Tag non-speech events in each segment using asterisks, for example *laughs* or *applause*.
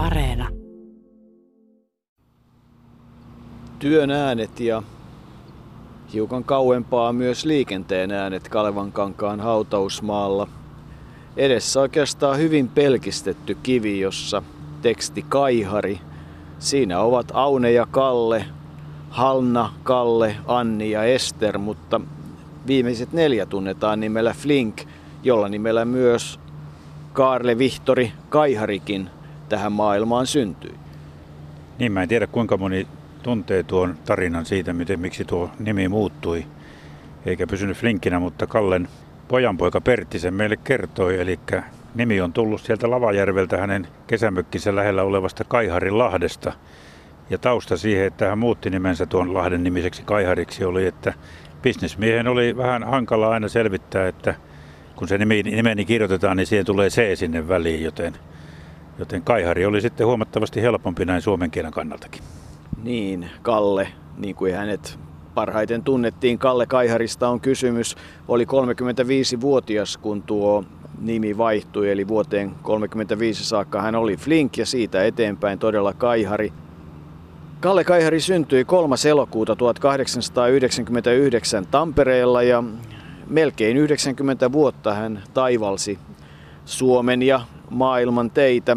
Areena. Työn äänet ja hiukan kauempaa myös liikenteen äänet Kalevankankaan hautausmaalla. Edessä oikeastaan hyvin pelkistetty kivi, jossa teksti Kaihari. Siinä ovat Aune ja Kalle, Halna, Kalle, Anni ja Ester, mutta viimeiset neljä tunnetaan nimellä Flink, jolla nimellä myös Kaarle Vihtori Kaiharikin tähän maailmaan syntyi. Niin, mä en tiedä kuinka moni tuntee tuon tarinan siitä, miten, miksi tuo nimi muuttui, eikä pysynyt Flinkkinä, mutta Kallen pojanpoika Pertti sen meille kertoi, eli nimi on tullut sieltä Lavajärveltä hänen kesämökkinsä lähellä olevasta Kaiharin Lahdesta. Ja tausta siihen, että hän muutti nimensä tuon Lahden nimiseksi Kaihariksi oli, että bisnesmiehen oli vähän hankala aina selvittää, että kun se nimi, nimeni kirjoitetaan, niin siihen tulee C sinne väliin, joten, joten Kaihari oli sitten huomattavasti helpompi näin suomen kielen kannaltakin. Niin, Kalle, niin kuin hänet parhaiten tunnettiin, Kalle Kaiharista on kysymys, oli 35-vuotias, kun tuo nimi vaihtui, eli vuoteen 35 saakka hän oli Flink ja siitä eteenpäin todella Kaihari. Kalle Kaihari syntyi 3. elokuuta 1899 Tampereella ja melkein 90 vuotta hän taivalsi Suomen ja maailman teitä.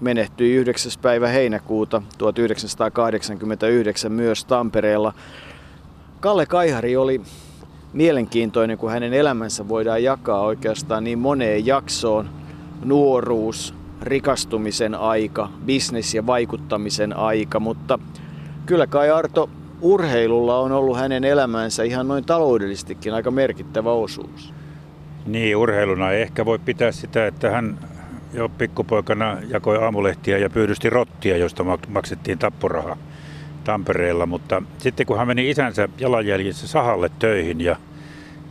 Menehtyi 9. päivä heinäkuuta 1989 myös Tampereella. Kalle Kaihari oli mielenkiintoinen, kun hänen elämänsä voidaan jakaa oikeastaan niin moneen jaksoon. Nuoruus, rikastumisen aika, bisnes- ja vaikuttamisen aika, mutta kyllä kai Arto urheilulla on ollut hänen elämänsä ihan noin taloudellistikin aika merkittävä osuus. Niin, urheiluna ei ehkä voi pitää sitä, että hän jo pikkupoikana jakoi aamulehtiä ja pyydysti rottia, josta maksettiin tapporahaa Tampereella. Mutta sitten kun hän meni isänsä jalanjäljissä sahalle töihin ja,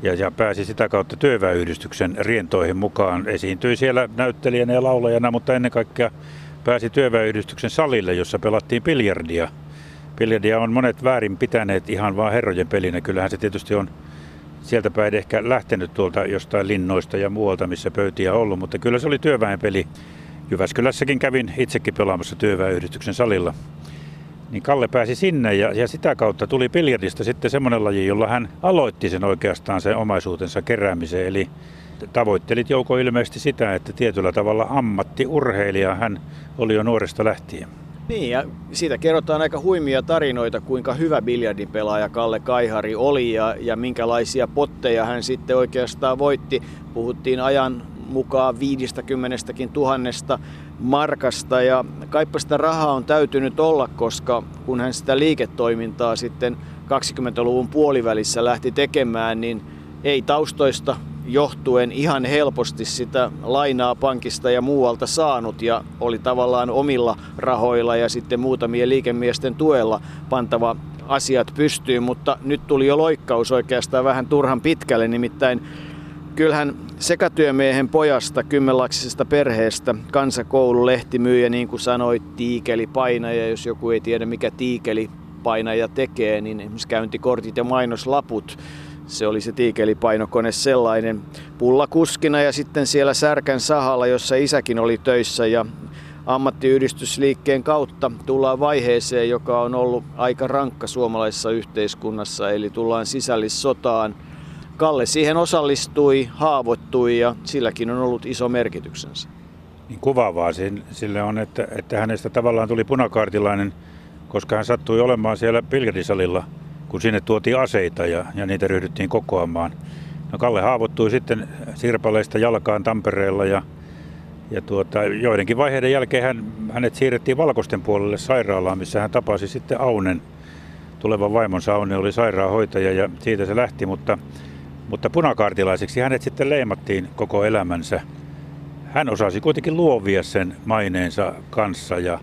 ja, ja pääsi sitä kautta työväyhdistyksen rientoihin mukaan, esiintyi siellä näyttelijänä ja laulajana, mutta ennen kaikkea pääsi työväyhdistyksen salille, jossa pelattiin biljardia – Biljardia on monet väärin pitäneet ihan vaan herrojen pelinä. Kyllähän se tietysti on sieltä päin ehkä lähtenyt tuolta jostain linnoista ja muualta, missä pöytiä on ollut, mutta kyllä se oli työväenpeli. Jyväskylässäkin kävin itsekin pelaamassa työväenyhdistyksen salilla. Niin Kalle pääsi sinne ja, ja sitä kautta tuli biljardista sitten semmoinen laji, jolla hän aloitti sen oikeastaan sen omaisuutensa keräämisen. Eli tavoittelit Jouko ilmeisesti sitä, että tietyllä tavalla ammattiurheilija hän oli jo nuoresta lähtien. Niin, ja siitä kerrotaan aika huimia tarinoita, kuinka hyvä biljardipelaaja Kalle Kaihari oli ja, ja minkälaisia potteja hän sitten oikeastaan voitti. Puhuttiin ajan mukaan 50 tuhannesta markasta ja kaipa sitä rahaa on täytynyt olla, koska kun hän sitä liiketoimintaa sitten 20-luvun puolivälissä lähti tekemään, niin ei taustoista johtuen ihan helposti sitä lainaa pankista ja muualta saanut ja oli tavallaan omilla rahoilla ja sitten muutamien liikemiesten tuella pantava asiat pystyyn, mutta nyt tuli jo loikkaus oikeastaan vähän turhan pitkälle, nimittäin kyllähän sekatyömiehen pojasta kymmenlaksisesta perheestä kansakoulu lehtimyyjä, niin kuin sanoit, tiikeli painaja, jos joku ei tiedä mikä tiikeli painaja tekee, niin esimerkiksi käyntikortit ja mainoslaput se oli se tiikelipainokone sellainen pullakuskina ja sitten siellä Särkän sahalla, jossa isäkin oli töissä ja ammattiyhdistysliikkeen kautta tullaan vaiheeseen, joka on ollut aika rankka suomalaisessa yhteiskunnassa, eli tullaan sisällissotaan. Kalle siihen osallistui, haavoittui ja silläkin on ollut iso merkityksensä. Niin kuvaavaa sille on, että, että hänestä tavallaan tuli punakaartilainen, koska hän sattui olemaan siellä pilgrisalilla – kun sinne tuotiin aseita ja, ja niitä ryhdyttiin kokoamaan. No Kalle haavoittui sitten sirpaleista jalkaan Tampereella ja, ja tuota, joidenkin vaiheiden jälkeen hän, hänet siirrettiin Valkoisten puolelle sairaalaan, missä hän tapasi sitten Aunen. Tulevan vaimonsa Aune oli sairaanhoitaja ja siitä se lähti, mutta, mutta punakaartilaiseksi hänet sitten leimattiin koko elämänsä. Hän osasi kuitenkin luovia sen maineensa kanssa ja,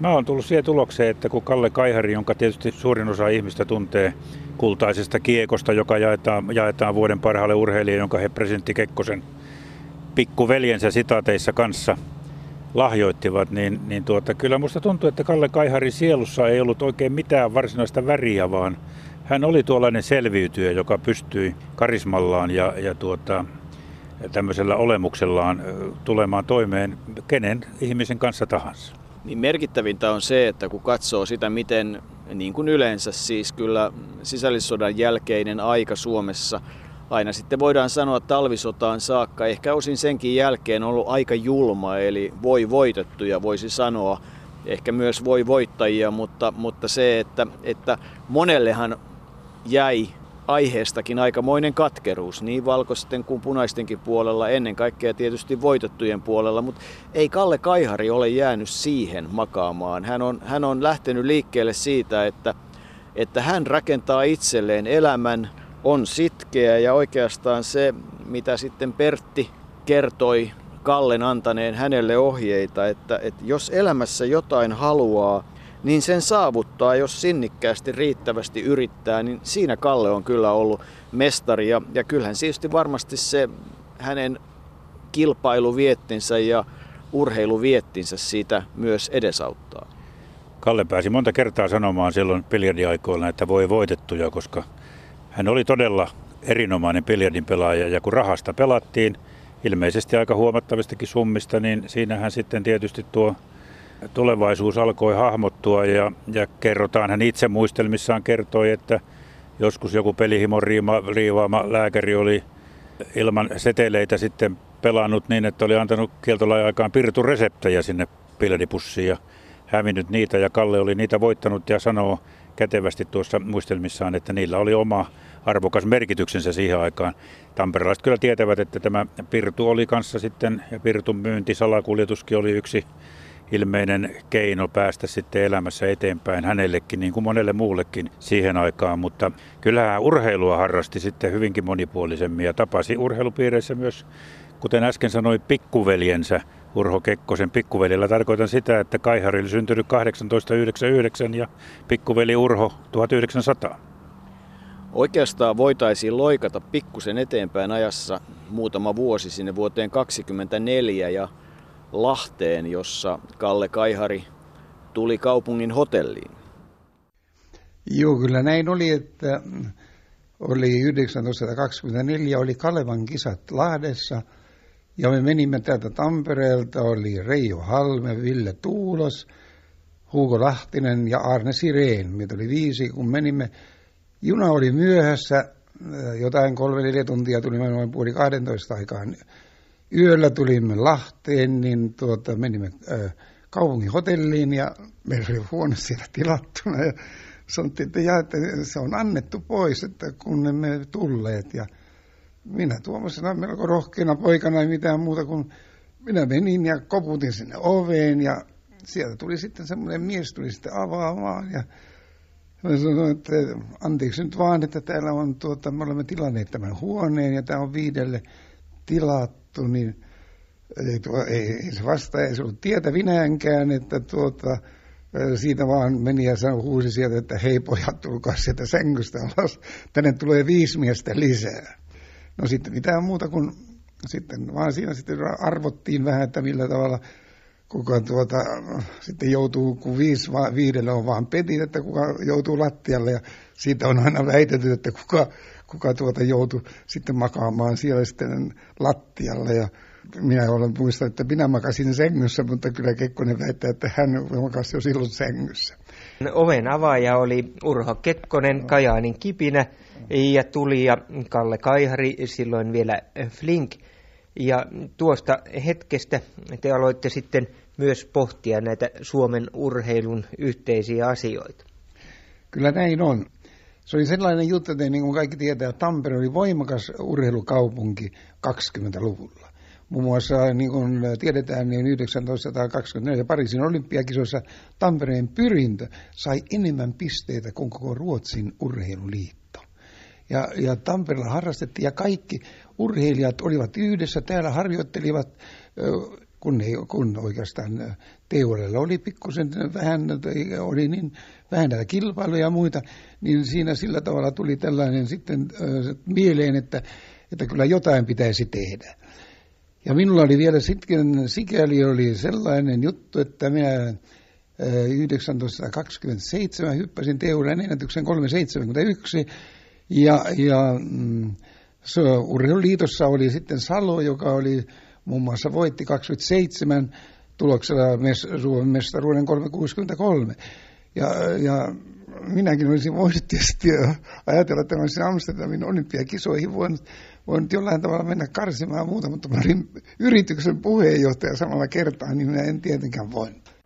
Mä oon tullut siihen tulokseen, että kun Kalle Kaihari, jonka tietysti suurin osa ihmistä tuntee kultaisesta kiekosta, joka jaetaan, jaetaan vuoden parhaalle urheilijalle, jonka he presidentti Kekkosen pikkuveljensä sitaateissa kanssa lahjoittivat, niin, niin tuota, kyllä musta tuntuu, että Kalle Kaiharin sielussa ei ollut oikein mitään varsinaista väriä, vaan hän oli tuollainen selviytyjä, joka pystyi karismallaan ja, ja tuota, tämmöisellä olemuksellaan tulemaan toimeen kenen ihmisen kanssa tahansa. Niin merkittävintä on se, että kun katsoo sitä, miten niin kuin yleensä siis kyllä sisällissodan jälkeinen aika Suomessa aina sitten voidaan sanoa talvisotaan saakka, ehkä osin senkin jälkeen on ollut aika julma, eli voi voitettuja voisi sanoa, ehkä myös voi voittajia, mutta, mutta se, että, että monellehan jäi aiheestakin aikamoinen katkeruus niin valkoisten kuin punaistenkin puolella, ennen kaikkea tietysti voitettujen puolella, mutta ei Kalle Kaihari ole jäänyt siihen makaamaan. Hän on, hän on lähtenyt liikkeelle siitä, että, että hän rakentaa itselleen elämän, on sitkeä ja oikeastaan se, mitä sitten Pertti kertoi Kallen antaneen hänelle ohjeita, että, että jos elämässä jotain haluaa, niin sen saavuttaa, jos sinnikkäästi riittävästi yrittää, niin siinä Kalle on kyllä ollut mestari. Ja, ja kyllähän tietysti varmasti se hänen kilpailuviettinsä ja urheiluviettinsä siitä myös edesauttaa. Kalle pääsi monta kertaa sanomaan silloin biljardiaikoilla, että voi voitettuja, koska hän oli todella erinomainen biljardin pelaaja ja kun rahasta pelattiin, ilmeisesti aika huomattavistakin summista, niin siinähän sitten tietysti tuo tulevaisuus alkoi hahmottua ja, ja kerrotaan, hän itse muistelmissaan kertoi, että joskus joku pelihimon riima, riivaama lääkäri oli ilman seteleitä sitten pelannut niin, että oli antanut kieltolain aikaan reseptejä sinne pildipussiin ja hävinnyt niitä ja Kalle oli niitä voittanut ja sanoo kätevästi tuossa muistelmissaan, että niillä oli oma arvokas merkityksensä siihen aikaan. Tamperelaiset kyllä tietävät, että tämä Pirtu oli kanssa sitten, ja Pirtun myynti, salakuljetuskin oli yksi ilmeinen keino päästä sitten elämässä eteenpäin hänellekin, niin kuin monelle muullekin siihen aikaan. Mutta kyllähän urheilua harrasti sitten hyvinkin monipuolisemmin ja tapasi urheilupiireissä myös, kuten äsken sanoi, pikkuveljensä Urho Kekkosen pikkuvelillä. Tarkoitan sitä, että Kaihari oli syntynyt 1899 ja pikkuveli Urho 1900. Oikeastaan voitaisiin loikata pikkusen eteenpäin ajassa muutama vuosi sinne vuoteen 2024 ja Lahteen, jossa Kalle Kaihari tuli kaupungin hotelliin. Joo, kyllä näin oli, että oli 1924 oli Kalevan kisat Lahdessa ja me menimme täältä Tampereelta, oli Reijo Halme, Ville Tuulos, Hugo Lahtinen ja Arne Sireen. Meitä oli viisi, kun menimme. Juna oli myöhässä, jotain kolme neljä tuntia tulimme noin puoli 12 aikaan yöllä tulimme Lahteen, niin tuota, menimme äh, kaupungin hotelliin ja meillä oli huone siellä tilattuna ja sanottiin, että, ja, että se on annettu pois, että kun emme tulleet. Ja minä tuommoisena melko rohkeana poikana ei mitään muuta kuin minä menin ja koputin sinne oveen ja sieltä tuli sitten semmoinen mies tuli sitten avaamaan ja mä sanoin, että anteeksi nyt vaan, että täällä on tuota, me olemme tilanneet tämän huoneen ja tämä on viidelle tilattu niin ei, tuo, ei, ei se vasta, ei ollut tietävinäänkään, että tuota, siitä vaan meni ja sanoi, huusi sieltä, että hei pojat, tulkaa sieltä sängystä alas, tänne tulee viisi miestä lisää. No sitten mitään muuta kuin, sitten vaan siinä sitten arvottiin vähän, että millä tavalla kuka tuota, sitten joutuu, kun viisi, viidelle on vaan petit, että kuka joutuu lattialle ja siitä on aina väitetty, että kuka kuka tuota joutui sitten makaamaan siellä sitten lattialla ja minä olen muista, että minä makasin sängyssä, mutta kyllä Kekkonen väittää, että hän makasi jo silloin sängyssä. Oven avaaja oli Urho Kekkonen, Kajaanin kipinä ja tuli ja Kalle Kaihari, silloin vielä Flink. Ja tuosta hetkestä te aloitte sitten myös pohtia näitä Suomen urheilun yhteisiä asioita. Kyllä näin on. Se oli sellainen juttu, että niin kuin kaikki tietää, että Tampere oli voimakas urheilukaupunki 20-luvulla. Muun muassa, niin kuin tiedetään, niin 1924 Pariisin olympiakisoissa Tampereen pyrintö sai enemmän pisteitä kuin koko Ruotsin urheiluliitto. Ja, ja Tampereella harrastettiin ja kaikki urheilijat olivat yhdessä, täällä harjoittelivat kun, ei, kun oikeastaan TUL oli pikkusen vähän, oli niin vähän näitä kilpailuja ja muita, niin siinä sillä tavalla tuli tällainen sitten mieleen, että, että kyllä jotain pitäisi tehdä. Ja minulla oli vielä sitten, sikäli oli sellainen juttu, että minä 1927 hyppäsin TULn ennätyksen 371 ja, ja mm, urheiluliitossa oli sitten Salo, joka oli muun muassa voitti 27 tuloksella Suomen mestaruuden 363. Ja, ja minäkin olisin voinut tietysti ajatella tämmöisiin Amsterdamin olympiakisoihin voinut, voinut jollain tavalla mennä karsimaan muuta, mutta mä olin yrityksen puheenjohtaja samalla kertaa, niin minä en tietenkään voinut.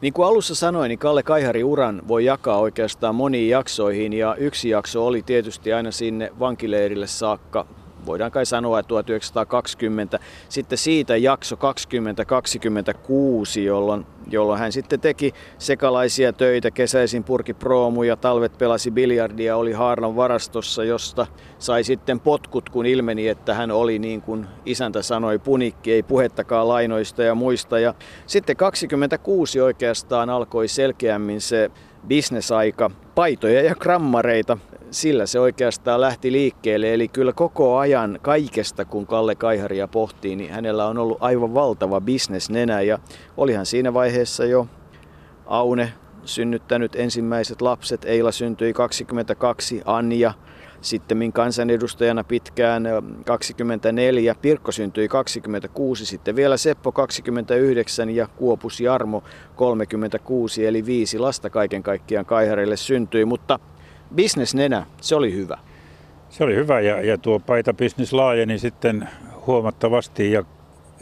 Niin kuin alussa sanoin, niin Kalle Kaihari uran voi jakaa oikeastaan moniin jaksoihin ja yksi jakso oli tietysti aina sinne vankileirille saakka voidaan kai sanoa, että 1920. Sitten siitä jakso 2026, jolloin, jolloin hän sitten teki sekalaisia töitä, kesäisin purki proomuja, talvet pelasi biljardia, oli Haarlan varastossa, josta sai sitten potkut, kun ilmeni, että hän oli niin kuin isäntä sanoi punikki, ei puhettakaan lainoista ja muista. Ja sitten 26 oikeastaan alkoi selkeämmin se bisnesaika, paitoja ja krammareita sillä se oikeastaan lähti liikkeelle. Eli kyllä koko ajan kaikesta, kun Kalle Kaiharia pohtii, niin hänellä on ollut aivan valtava bisnesnenä. Ja olihan siinä vaiheessa jo Aune synnyttänyt ensimmäiset lapset. Eila syntyi 22, Anja sitten kansanedustajana pitkään 24, Pirkko syntyi 26, sitten vielä Seppo 29 ja Kuopus Jarmo 36, eli viisi lasta kaiken kaikkiaan Kaiharille syntyi, mutta bisnesnenä, se oli hyvä. Se oli hyvä ja, ja tuo paita-bisnes laajeni sitten huomattavasti ja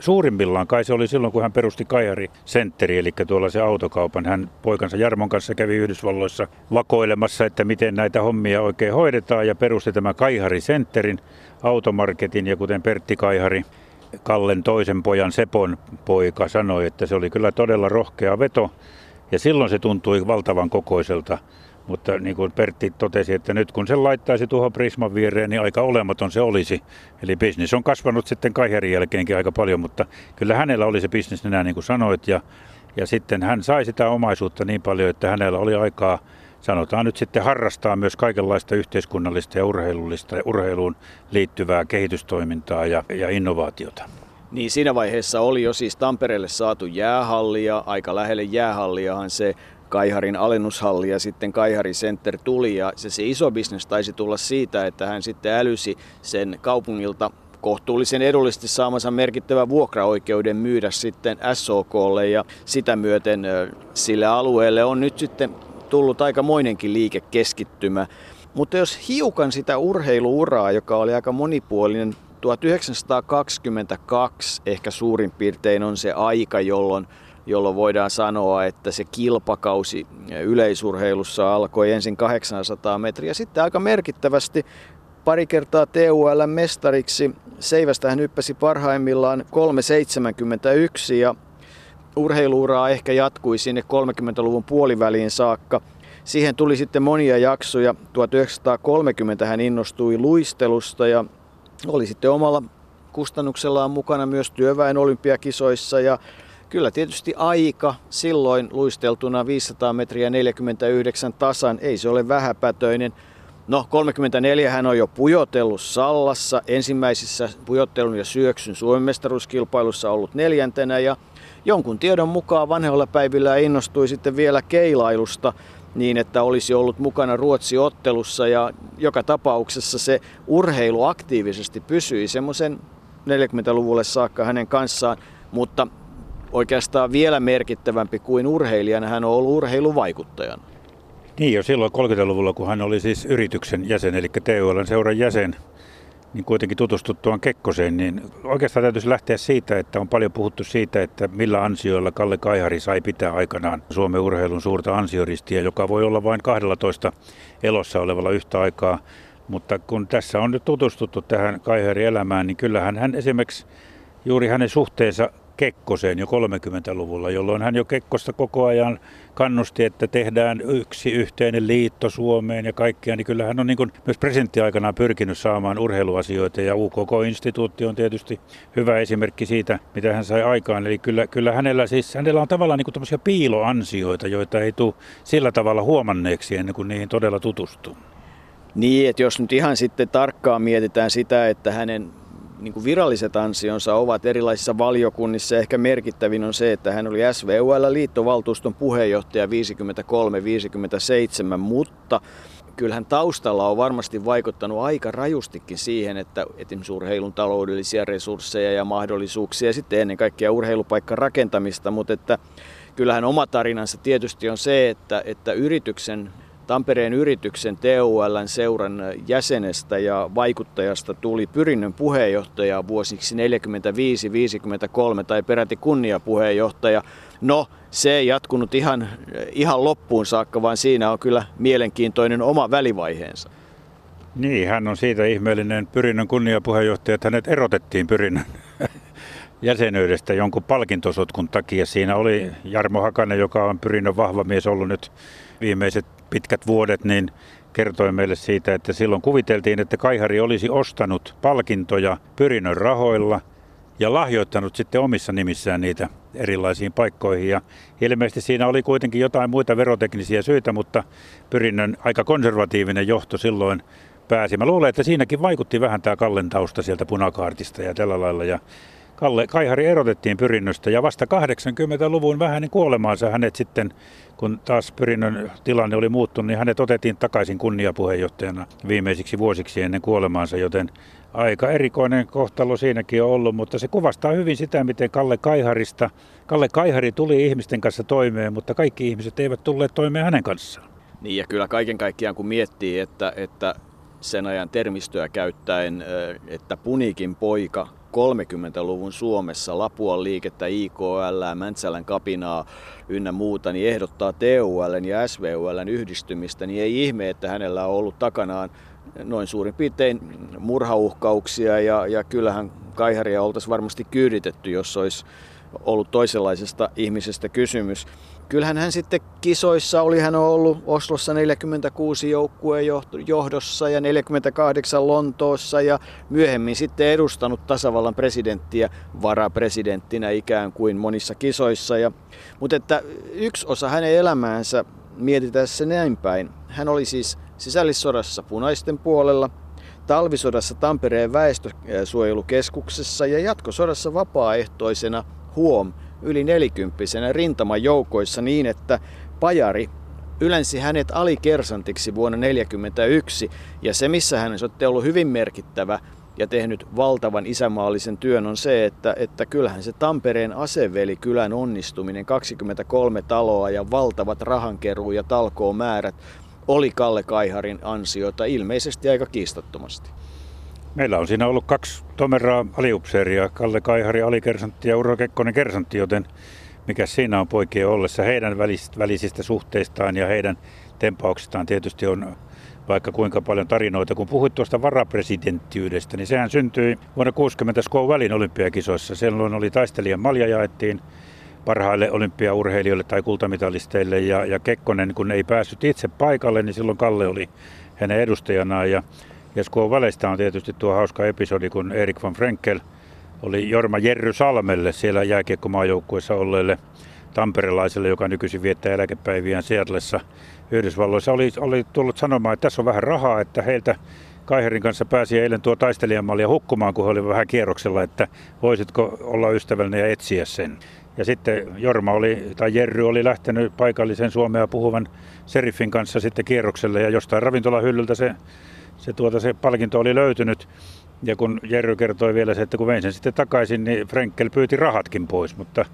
suurimmillaan kai se oli silloin, kun hän perusti Kajari Centeri, eli tuolla se autokaupan. Hän poikansa Jarmon kanssa kävi Yhdysvalloissa vakoilemassa, että miten näitä hommia oikein hoidetaan ja perusti tämä Kaihari Centerin automarketin ja kuten Pertti Kaihari Kallen toisen pojan Sepon poika sanoi, että se oli kyllä todella rohkea veto ja silloin se tuntui valtavan kokoiselta mutta niin kuin Pertti totesi, että nyt kun se laittaisi tuohon Prisman viereen, niin aika olematon se olisi. Eli bisnis on kasvanut sitten Kaiherin jälkeenkin aika paljon, mutta kyllä hänellä oli se bisnes enää niin kuin sanoit. Ja, ja sitten hän sai sitä omaisuutta niin paljon, että hänellä oli aikaa sanotaan nyt sitten harrastaa myös kaikenlaista yhteiskunnallista ja urheilullista ja urheiluun liittyvää kehitystoimintaa ja, ja innovaatiota. Niin siinä vaiheessa oli jo siis Tampereelle saatu jäähalli ja aika lähelle jäähalliahan se Kaiharin alennushalli ja sitten Kaihari Center tuli ja se, se iso bisnes taisi tulla siitä, että hän sitten älysi sen kaupungilta kohtuullisen edullisesti saamansa merkittävän vuokraoikeuden myydä sitten SOKlle ja sitä myöten sille alueelle on nyt sitten tullut aikamoinenkin liikekeskittymä. Mutta jos hiukan sitä urheiluuraa, joka oli aika monipuolinen, 1922 ehkä suurin piirtein on se aika, jolloin jolloin voidaan sanoa, että se kilpakausi yleisurheilussa alkoi ensin 800 metriä. Sitten aika merkittävästi pari kertaa TUL mestariksi. Seivästä hän hyppäsi parhaimmillaan 371 ja urheiluuraa ehkä jatkui sinne 30-luvun puoliväliin saakka. Siihen tuli sitten monia jaksoja. 1930 hän innostui luistelusta ja oli sitten omalla kustannuksellaan mukana myös työväen olympiakisoissa ja Kyllä tietysti aika. Silloin luisteltuna 500 metriä 49 tasan, ei se ole vähäpätöinen. No 34 hän on jo pujotellut Sallassa, ensimmäisissä pujottelun ja syöksyn Suomen mestaruuskilpailussa ollut neljäntenä. Ja jonkun tiedon mukaan vanhella päivillä innostui sitten vielä keilailusta niin, että olisi ollut mukana Ruotsi-ottelussa. Ja joka tapauksessa se urheilu aktiivisesti pysyi semmoisen 40-luvulle saakka hänen kanssaan, mutta oikeastaan vielä merkittävämpi kuin urheilijana, hän on ollut urheiluvaikuttajana. Niin jo silloin 30-luvulla, kun hän oli siis yrityksen jäsen, eli TULn seuran jäsen, niin kuitenkin tutustuttuaan Kekkoseen, niin oikeastaan täytyisi lähteä siitä, että on paljon puhuttu siitä, että millä ansioilla Kalle Kaihari sai pitää aikanaan Suomen urheilun suurta ansioristiä, joka voi olla vain 12 elossa olevalla yhtä aikaa. Mutta kun tässä on nyt tutustuttu tähän Kaiharin elämään, niin kyllähän hän esimerkiksi juuri hänen suhteensa Kekkoseen jo 30-luvulla, jolloin hän jo Kekkosta koko ajan kannusti, että tehdään yksi yhteinen liitto Suomeen ja kaikkea, niin kyllä hän on niin kuin myös presidentti-aikana pyrkinyt saamaan urheiluasioita ja UKK-instituutti on tietysti hyvä esimerkki siitä, mitä hän sai aikaan. Eli kyllä, kyllä hänellä, siis, hänellä on tavallaan niin kuin piiloansioita, joita ei tule sillä tavalla huomanneeksi ennen kuin niihin todella tutustuu. Niin, että jos nyt ihan sitten tarkkaan mietitään sitä, että hänen niin kuin viralliset ansionsa ovat erilaisissa valiokunnissa. Ehkä merkittävin on se, että hän oli SVUL liittovaltuuston puheenjohtaja 53-57, mutta kyllähän taustalla on varmasti vaikuttanut aika rajustikin siihen, että esimerkiksi urheilun taloudellisia resursseja ja mahdollisuuksia ja sitten ennen kaikkea urheilupaikkan rakentamista, mutta että kyllähän oma tarinansa tietysti on se, että, että yrityksen Tampereen yrityksen TULn seuran jäsenestä ja vaikuttajasta tuli pyrinnön puheenjohtaja vuosiksi 45-53 tai peräti kunniapuheenjohtaja. No, se ei jatkunut ihan, ihan loppuun saakka, vaan siinä on kyllä mielenkiintoinen oma välivaiheensa. Niin, hän on siitä ihmeellinen pyrinnön kunniapuheenjohtaja, että hänet erotettiin pyrinnön *laughs* jäsenyydestä jonkun palkintosotkun takia. Siinä oli Jarmo Hakanen, joka on pyrinnön vahva mies ollut nyt viimeiset pitkät vuodet, niin kertoi meille siitä, että silloin kuviteltiin, että Kaihari olisi ostanut palkintoja pyrinnön rahoilla ja lahjoittanut sitten omissa nimissään niitä erilaisiin paikkoihin. Ja ilmeisesti siinä oli kuitenkin jotain muita veroteknisiä syitä, mutta pyrinnön aika konservatiivinen johto silloin pääsi. Mä luulen, että siinäkin vaikutti vähän tämä Kallen tausta sieltä punakaartista ja tällä lailla. Ja Kalle Kaihari erotettiin pyrinnöstä ja vasta 80-luvun vähän niin kuolemaansa hänet sitten, kun taas pyrinnön tilanne oli muuttunut, niin hänet otettiin takaisin kunniapuheenjohtajana viimeisiksi vuosiksi ennen kuolemaansa, joten aika erikoinen kohtalo siinäkin on ollut, mutta se kuvastaa hyvin sitä, miten Kalle Kaiharista, Kalle Kaihari tuli ihmisten kanssa toimeen, mutta kaikki ihmiset eivät tulleet toimeen hänen kanssaan. Niin ja kyllä kaiken kaikkiaan kun miettii, että, että sen ajan termistöä käyttäen, että Punikin poika 30-luvun Suomessa Lapuan liikettä, IKL, Mäntsälän kapinaa ynnä muuta, niin ehdottaa TUL ja SVUL yhdistymistä, niin ei ihme, että hänellä on ollut takanaan noin suurin piirtein murhauhkauksia ja, ja kyllähän Kaiharia oltaisiin varmasti kyyditetty, jos olisi ollut toisenlaisesta ihmisestä kysymys. Kyllähän hän sitten kisoissa oli, hän on ollut Oslossa 46 joukkueen johdossa ja 48 Lontoossa ja myöhemmin sitten edustanut tasavallan presidenttiä varapresidenttinä ikään kuin monissa kisoissa. Ja, mutta että yksi osa hänen elämäänsä mietitään se näin päin. Hän oli siis sisällissodassa punaisten puolella, talvisodassa Tampereen väestösuojelukeskuksessa ja jatkosodassa vapaaehtoisena huom yli nelikymppisenä rintamajoukoissa niin, että Pajari ylensi hänet alikersantiksi vuonna 1941 ja se missä hän on ollut hyvin merkittävä ja tehnyt valtavan isämaallisen työn on se, että, että kyllähän se Tampereen aseveli kylän onnistuminen, 23 taloa ja valtavat rahankeruu ja talkoomäärät oli Kalle Kaiharin ansiota ilmeisesti aika kiistattomasti. Meillä on siinä ollut kaksi tomeraa aliupseeria, Kalle Kaihari alikersantti ja Urho Kekkonen kersantti, joten mikä siinä on poikien ollessa heidän välisistä suhteistaan ja heidän tempauksistaan tietysti on vaikka kuinka paljon tarinoita. Kun puhuit tuosta varapresidenttiydestä, niin sehän syntyi vuonna 60 Skow välin olympiakisoissa. Silloin oli taistelijan malja jaettiin parhaille olympiaurheilijoille tai kultamitalisteille ja, ja Kekkonen, kun ei päässyt itse paikalle, niin silloin Kalle oli hänen edustajanaan ja ja Skoo Valeista on tietysti tuo hauska episodi, kun Erik von Frenkel oli Jorma Jerry Salmelle siellä jääkiekkomaajoukkueessa olleelle tamperelaiselle, joka nykyisin viettää eläkepäiviään Seatlessa Yhdysvalloissa, oli, oli tullut sanomaan, että tässä on vähän rahaa, että heiltä Kaiherin kanssa pääsi eilen tuo taistelijamallia hukkumaan, kun he olivat vähän kierroksella, että voisitko olla ystävällinen ja etsiä sen. Ja sitten Jorma oli, tai Jerry oli lähtenyt paikallisen suomea puhuvan Serifin kanssa sitten kierrokselle ja jostain ravintolahyllyltä se se, tuota, se palkinto oli löytynyt. Ja kun Jerry kertoi vielä se, että kun vein sen sitten takaisin, niin Frenkel pyyti rahatkin pois, mutta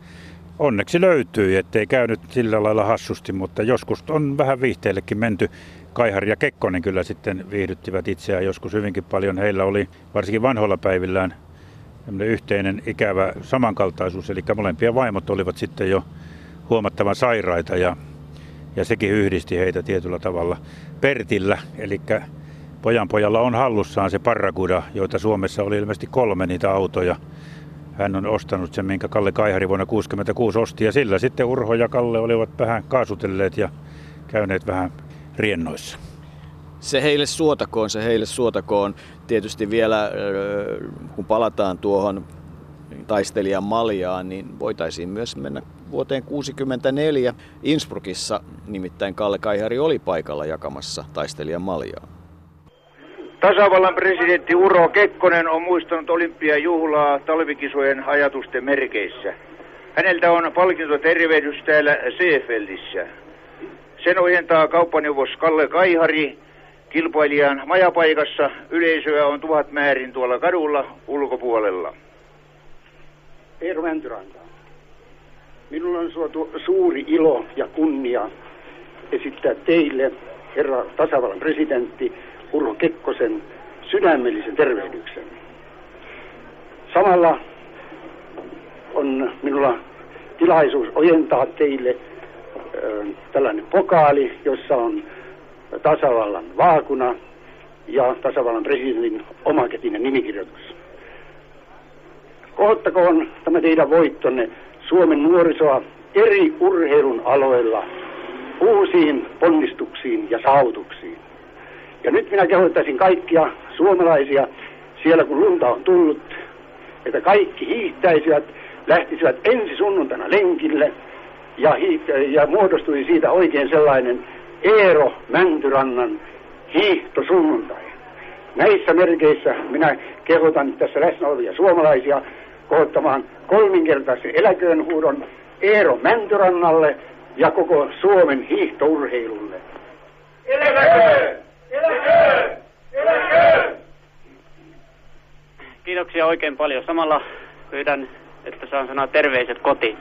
onneksi löytyi, ettei käynyt sillä lailla hassusti, mutta joskus on vähän viihteellekin menty. Kaihar ja Kekkonen kyllä sitten viihdyttivät itseään joskus hyvinkin paljon. Heillä oli varsinkin vanhoilla päivillään yhteinen ikävä samankaltaisuus, eli molempia vaimot olivat sitten jo huomattavan sairaita ja, ja sekin yhdisti heitä tietyllä tavalla. Pertillä, eli Pojanpojalla on hallussaan se Parraguda, joita Suomessa oli ilmeisesti kolme niitä autoja. Hän on ostanut sen, minkä Kalle Kaihari vuonna 1966 osti. Ja sillä sitten Urho ja Kalle olivat vähän kaasutelleet ja käyneet vähän riennoissa. Se heille suotakoon, se heille suotakoon. Tietysti vielä, kun palataan tuohon taistelijan maljaan, niin voitaisiin myös mennä vuoteen 1964 Innsbruckissa. Nimittäin Kalle Kaihari oli paikalla jakamassa taistelijan maljaa. Tasavallan presidentti Uro Kekkonen on muistanut olympiajuhlaa talvikisojen ajatusten merkeissä. Häneltä on palkinto tervehdys täällä Seefeldissä. Sen ojentaa kauppaneuvos Kalle Kaihari Kilpailijan majapaikassa yleisöä on tuhat määrin tuolla kadulla ulkopuolella. Eero Mäntyranta. Minulla on suotu suuri ilo ja kunnia esittää teille, herra tasavallan presidentti Urho Kekkosen, sydämellisen tervehdyksen. Samalla on minulla tilaisuus ojentaa teille tällainen pokaali, jossa on tasavallan vaakuna ja tasavallan presidentin omakätinen nimikirjoitus. Kohottakoon tämä teidän voittonne Suomen nuorisoa eri urheilun aloilla uusiin ponnistuksiin ja saavutuksiin. Ja nyt minä kehottaisin kaikkia suomalaisia siellä kun lunta on tullut, että kaikki hiihtäisivät, lähtisivät ensi sunnuntaina lenkille ja, hiihtä, ja muodostui siitä oikein sellainen Eero Mäntyrannan hiihtosunnuntai. Näissä merkeissä minä kehotan tässä läsnä olevia suomalaisia kohottamaan kolminkertaisen eläköön huudon Eero Mäntyrannalle ja koko Suomen hiihtourheilulle. Eläköön! Eläköön! Eläköön! Kiitoksia oikein paljon. Samalla pyydän, että saan sanoa terveiset kotiin.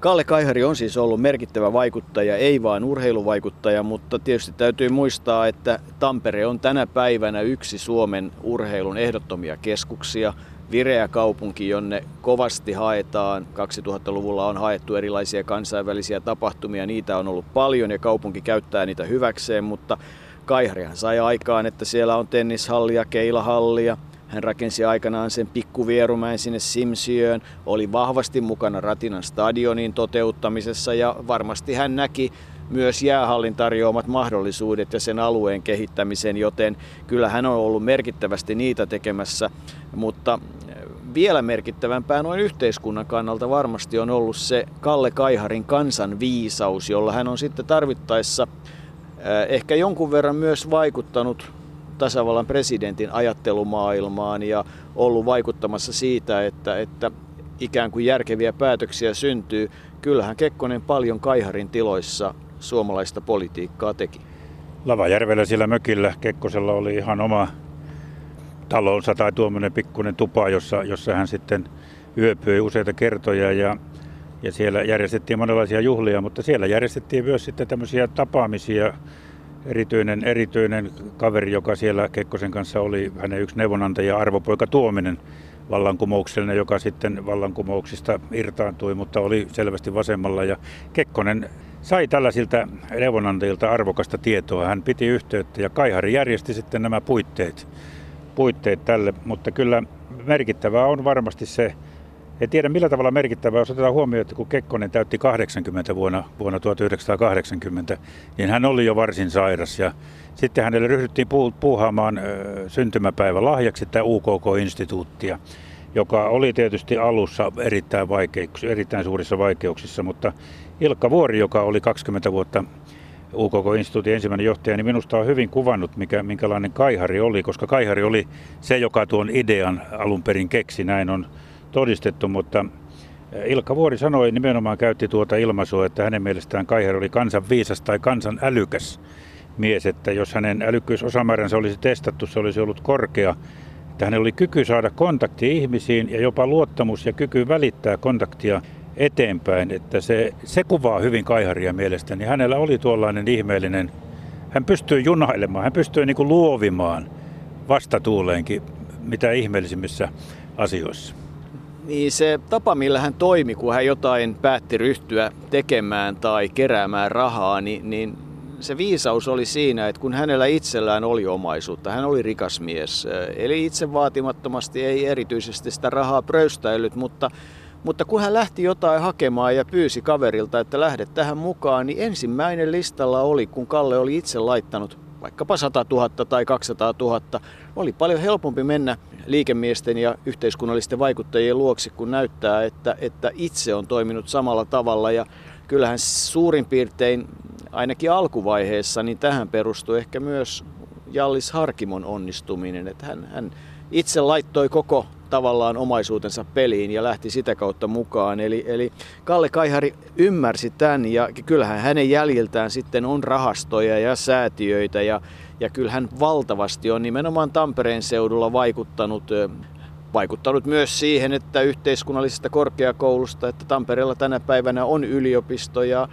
Kalle Kaihari on siis ollut merkittävä vaikuttaja, ei vain urheiluvaikuttaja, mutta tietysti täytyy muistaa, että Tampere on tänä päivänä yksi Suomen urheilun ehdottomia keskuksia. Vireä kaupunki, jonne kovasti haetaan. 2000-luvulla on haettu erilaisia kansainvälisiä tapahtumia, niitä on ollut paljon ja kaupunki käyttää niitä hyväkseen, mutta Kaiharihan sai aikaan, että siellä on tennishallia, keilahallia, hän rakensi aikanaan sen pikkuvierumäen sinne Simsiöön, oli vahvasti mukana Ratinan stadionin toteuttamisessa ja varmasti hän näki myös jäähallin tarjoamat mahdollisuudet ja sen alueen kehittämisen, joten kyllä hän on ollut merkittävästi niitä tekemässä, mutta vielä merkittävämpää noin yhteiskunnan kannalta varmasti on ollut se Kalle Kaiharin kansan viisaus, jolla hän on sitten tarvittaessa ehkä jonkun verran myös vaikuttanut tasavallan presidentin ajattelumaailmaan ja ollut vaikuttamassa siitä, että, että ikään kuin järkeviä päätöksiä syntyy. Kyllähän Kekkonen paljon Kaiharin tiloissa suomalaista politiikkaa teki. Lavajärvellä siellä mökillä Kekkosella oli ihan oma talonsa tai tuommoinen pikkuinen tupa, jossa, jossa hän sitten yöpyi useita kertoja ja, ja siellä järjestettiin monenlaisia juhlia, mutta siellä järjestettiin myös sitten tämmöisiä tapaamisia erityinen, erityinen kaveri, joka siellä Kekkosen kanssa oli, hänen yksi neuvonantaja Arvopoika Tuominen, vallankumouksellinen, joka sitten vallankumouksista irtaantui, mutta oli selvästi vasemmalla. Ja Kekkonen sai tällaisilta neuvonantajilta arvokasta tietoa. Hän piti yhteyttä ja Kaihari järjesti sitten nämä puitteet, puitteet tälle, mutta kyllä merkittävää on varmasti se, en tiedä millä tavalla merkittävää, jos otetaan huomioon, että kun Kekkonen täytti 80 vuonna, vuonna 1980, niin hän oli jo varsin sairas. Ja sitten hänelle ryhdyttiin puuhaamaan syntymäpäivä lahjaksi tämä UKK-instituuttia, joka oli tietysti alussa erittäin, vaikeuksissa, erittäin suurissa vaikeuksissa, mutta Ilkka Vuori, joka oli 20 vuotta UKK-instituutin ensimmäinen johtaja, niin minusta on hyvin kuvannut, mikä, minkälainen Kaihari oli, koska Kaihari oli se, joka tuon idean alun perin keksi. Näin on todistettu, mutta eh, Ilkka Vuori sanoi, nimenomaan käytti tuota ilmaisua, että hänen mielestään Kaiher oli kansan viisas tai kansan älykäs mies, että jos hänen älykkyysosamääränsä olisi testattu, se olisi ollut korkea, että hänellä oli kyky saada kontakti ihmisiin ja jopa luottamus ja kyky välittää kontaktia eteenpäin, että se, se kuvaa hyvin Kaiharia mielestäni. Hänellä oli tuollainen ihmeellinen, hän pystyy junailemaan, hän pystyy niin kuin luovimaan vastatuuleenkin mitä ihmeellisimmissä asioissa. Niin se tapa, millä hän toimi, kun hän jotain päätti ryhtyä tekemään tai keräämään rahaa, niin, niin se viisaus oli siinä, että kun hänellä itsellään oli omaisuutta, hän oli rikas mies, eli itse vaatimattomasti ei erityisesti sitä rahaa pröystäillyt, mutta, mutta kun hän lähti jotain hakemaan ja pyysi kaverilta, että lähdet tähän mukaan, niin ensimmäinen listalla oli, kun Kalle oli itse laittanut vaikkapa 100 000 tai 200 000, oli paljon helpompi mennä liikemiesten ja yhteiskunnallisten vaikuttajien luoksi, kun näyttää, että, että itse on toiminut samalla tavalla. Ja kyllähän suurin piirtein ainakin alkuvaiheessa niin tähän perustui ehkä myös Jallis Harkimon onnistuminen, että hän, hän itse laittoi koko tavallaan omaisuutensa peliin ja lähti sitä kautta mukaan. Eli, eli Kalle Kaihari ymmärsi tämän ja kyllähän hänen jäljiltään sitten on rahastoja ja säätiöitä ja, ja kyllähän valtavasti on nimenomaan Tampereen seudulla vaikuttanut vaikuttanut myös siihen, että yhteiskunnallisesta korkeakoulusta, että Tampereella tänä päivänä on yliopisto ja,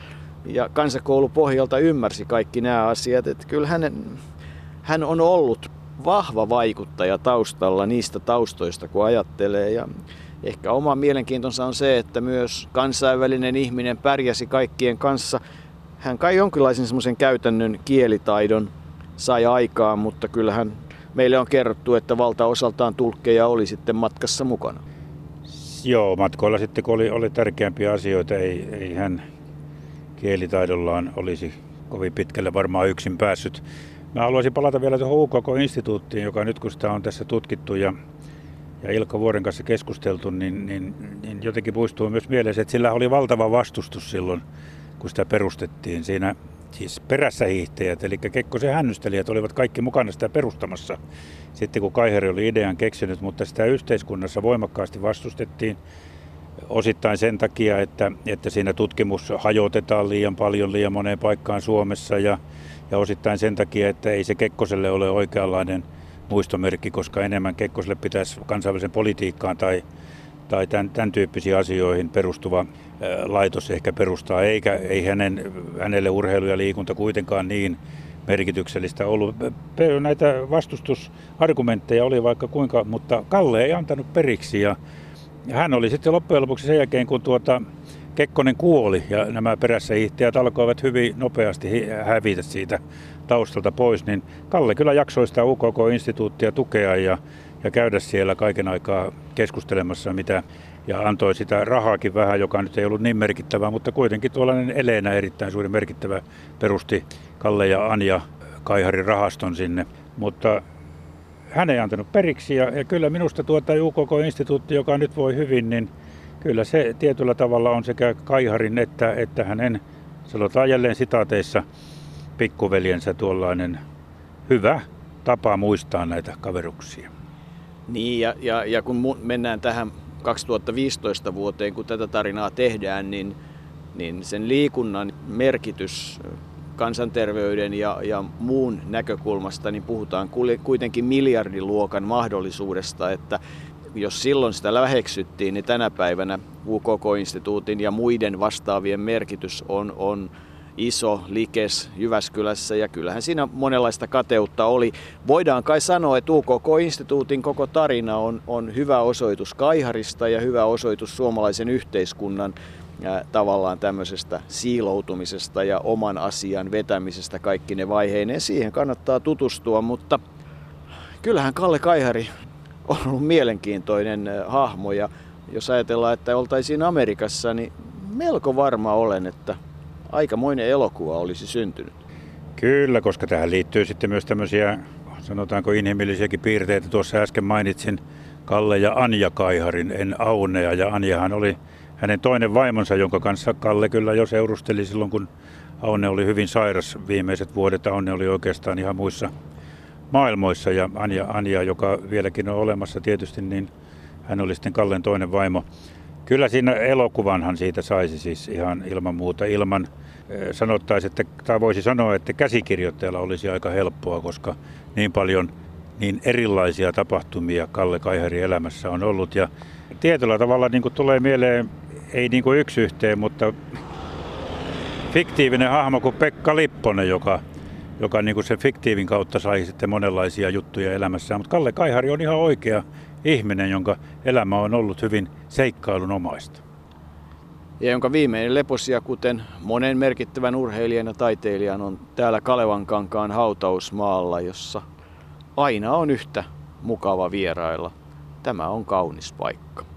ja kansakoulu pohjalta ymmärsi kaikki nämä asiat. Että kyllä hän, hän on ollut vahva vaikuttaja taustalla niistä taustoista, kun ajattelee. Ja ehkä oma mielenkiintonsa on se, että myös kansainvälinen ihminen pärjäsi kaikkien kanssa. Hän kai jonkinlaisen semmoisen käytännön kielitaidon sai aikaan, mutta kyllähän meille on kerrottu, että valtaosaltaan tulkkeja oli sitten matkassa mukana. Joo, matkoilla sitten kun oli, oli tärkeämpiä asioita, ei, ei hän kielitaidollaan olisi kovin pitkälle varmaan yksin päässyt. Mä haluaisin palata vielä tuohon UKK-instituuttiin, joka nyt kun sitä on tässä tutkittu ja, ja Ilkka Vuoren kanssa keskusteltu, niin, niin, niin jotenkin muistuu myös mieleen, että sillä oli valtava vastustus silloin, kun sitä perustettiin. Siinä siis perässä hiihtäjät, eli Kekkosen hännystelijät olivat kaikki mukana sitä perustamassa. Sitten kun Kaiheri oli idean keksinyt, mutta sitä yhteiskunnassa voimakkaasti vastustettiin osittain sen takia, että, että siinä tutkimus hajotetaan liian paljon liian moneen paikkaan Suomessa ja, ja osittain sen takia, että ei se Kekkoselle ole oikeanlainen muistomerkki, koska enemmän Kekkoselle pitäisi kansainvälisen politiikkaan tai, tai tämän, tämän tyyppisiin asioihin perustuva laitos ehkä perustaa, eikä ei hänen, hänelle urheilu ja liikunta kuitenkaan niin merkityksellistä ollut. Näitä vastustusargumentteja oli vaikka kuinka, mutta Kalle ei antanut periksi ja hän oli sitten loppujen lopuksi sen jälkeen, kun tuota Kekkonen kuoli ja nämä perässä hiihtäjät alkoivat hyvin nopeasti hävitä siitä taustalta pois, niin Kalle kyllä jaksoi sitä UKK-instituuttia tukea ja, ja käydä siellä kaiken aikaa keskustelemassa, mitä ja antoi sitä rahaakin vähän, joka nyt ei ollut niin merkittävää, mutta kuitenkin tuollainen Eleenä erittäin suuri merkittävä perusti Kalle ja Anja Kaiharin rahaston sinne. Mutta hän ei antanut periksi ja, ja kyllä minusta tuota UKK-instituutti, joka nyt voi hyvin, niin kyllä se tietyllä tavalla on sekä Kaiharin että, että hänen, sanotaan jälleen sitaateissa, pikkuveljensä tuollainen hyvä tapa muistaa näitä kaveruksia. Niin, ja, ja, ja kun mennään tähän 2015 vuoteen, kun tätä tarinaa tehdään, niin, niin sen liikunnan merkitys kansanterveyden ja, ja muun näkökulmasta, niin puhutaan kuitenkin miljardiluokan mahdollisuudesta, että jos silloin sitä läheksyttiin, niin tänä päivänä UKK-instituutin ja muiden vastaavien merkitys on, on iso likes Jyväskylässä ja kyllähän siinä monenlaista kateutta oli. Voidaan kai sanoa, että UKK-instituutin koko tarina on, on hyvä osoitus Kaiharista ja hyvä osoitus suomalaisen yhteiskunnan ja tavallaan tämmöisestä siiloutumisesta ja oman asian vetämisestä kaikki ne vaiheineen. Siihen kannattaa tutustua, mutta kyllähän Kalle Kaihari on ollut mielenkiintoinen hahmo ja jos ajatellaan, että oltaisiin Amerikassa, niin melko varma olen, että aikamoinen elokuva olisi syntynyt. Kyllä, koska tähän liittyy sitten myös tämmöisiä, sanotaanko inhimillisiäkin piirteitä. Tuossa äsken mainitsin Kalle ja Anja Kaiharin, en Aunea. Ja Anjahan oli hänen toinen vaimonsa, jonka kanssa Kalle kyllä jo seurusteli silloin, kun Aune oli hyvin sairas viimeiset vuodet. Aune oli oikeastaan ihan muissa maailmoissa ja Anja, Anja, joka vieläkin on olemassa tietysti, niin hän oli sitten Kallen toinen vaimo. Kyllä siinä elokuvanhan siitä saisi siis ihan ilman muuta, ilman eh, sanottaisi, että, tai voisi sanoa, että käsikirjoittajalla olisi aika helppoa, koska niin paljon niin erilaisia tapahtumia Kalle Kaihari elämässä on ollut. Ja tietyllä tavalla niin kuin tulee mieleen, ei niin kuin yksi yhteen, mutta fiktiivinen hahmo kuin Pekka Lipponen, joka, joka niin kuin sen fiktiivin kautta sai sitten monenlaisia juttuja elämässään. Mutta Kalle Kaihari on ihan oikea ihminen, jonka elämä on ollut hyvin seikkailunomaista. Ja jonka viimeinen leposia, kuten monen merkittävän urheilijan ja taiteilijan, on täällä Kalevankankaan hautausmaalla, jossa aina on yhtä mukava vierailla. Tämä on kaunis paikka.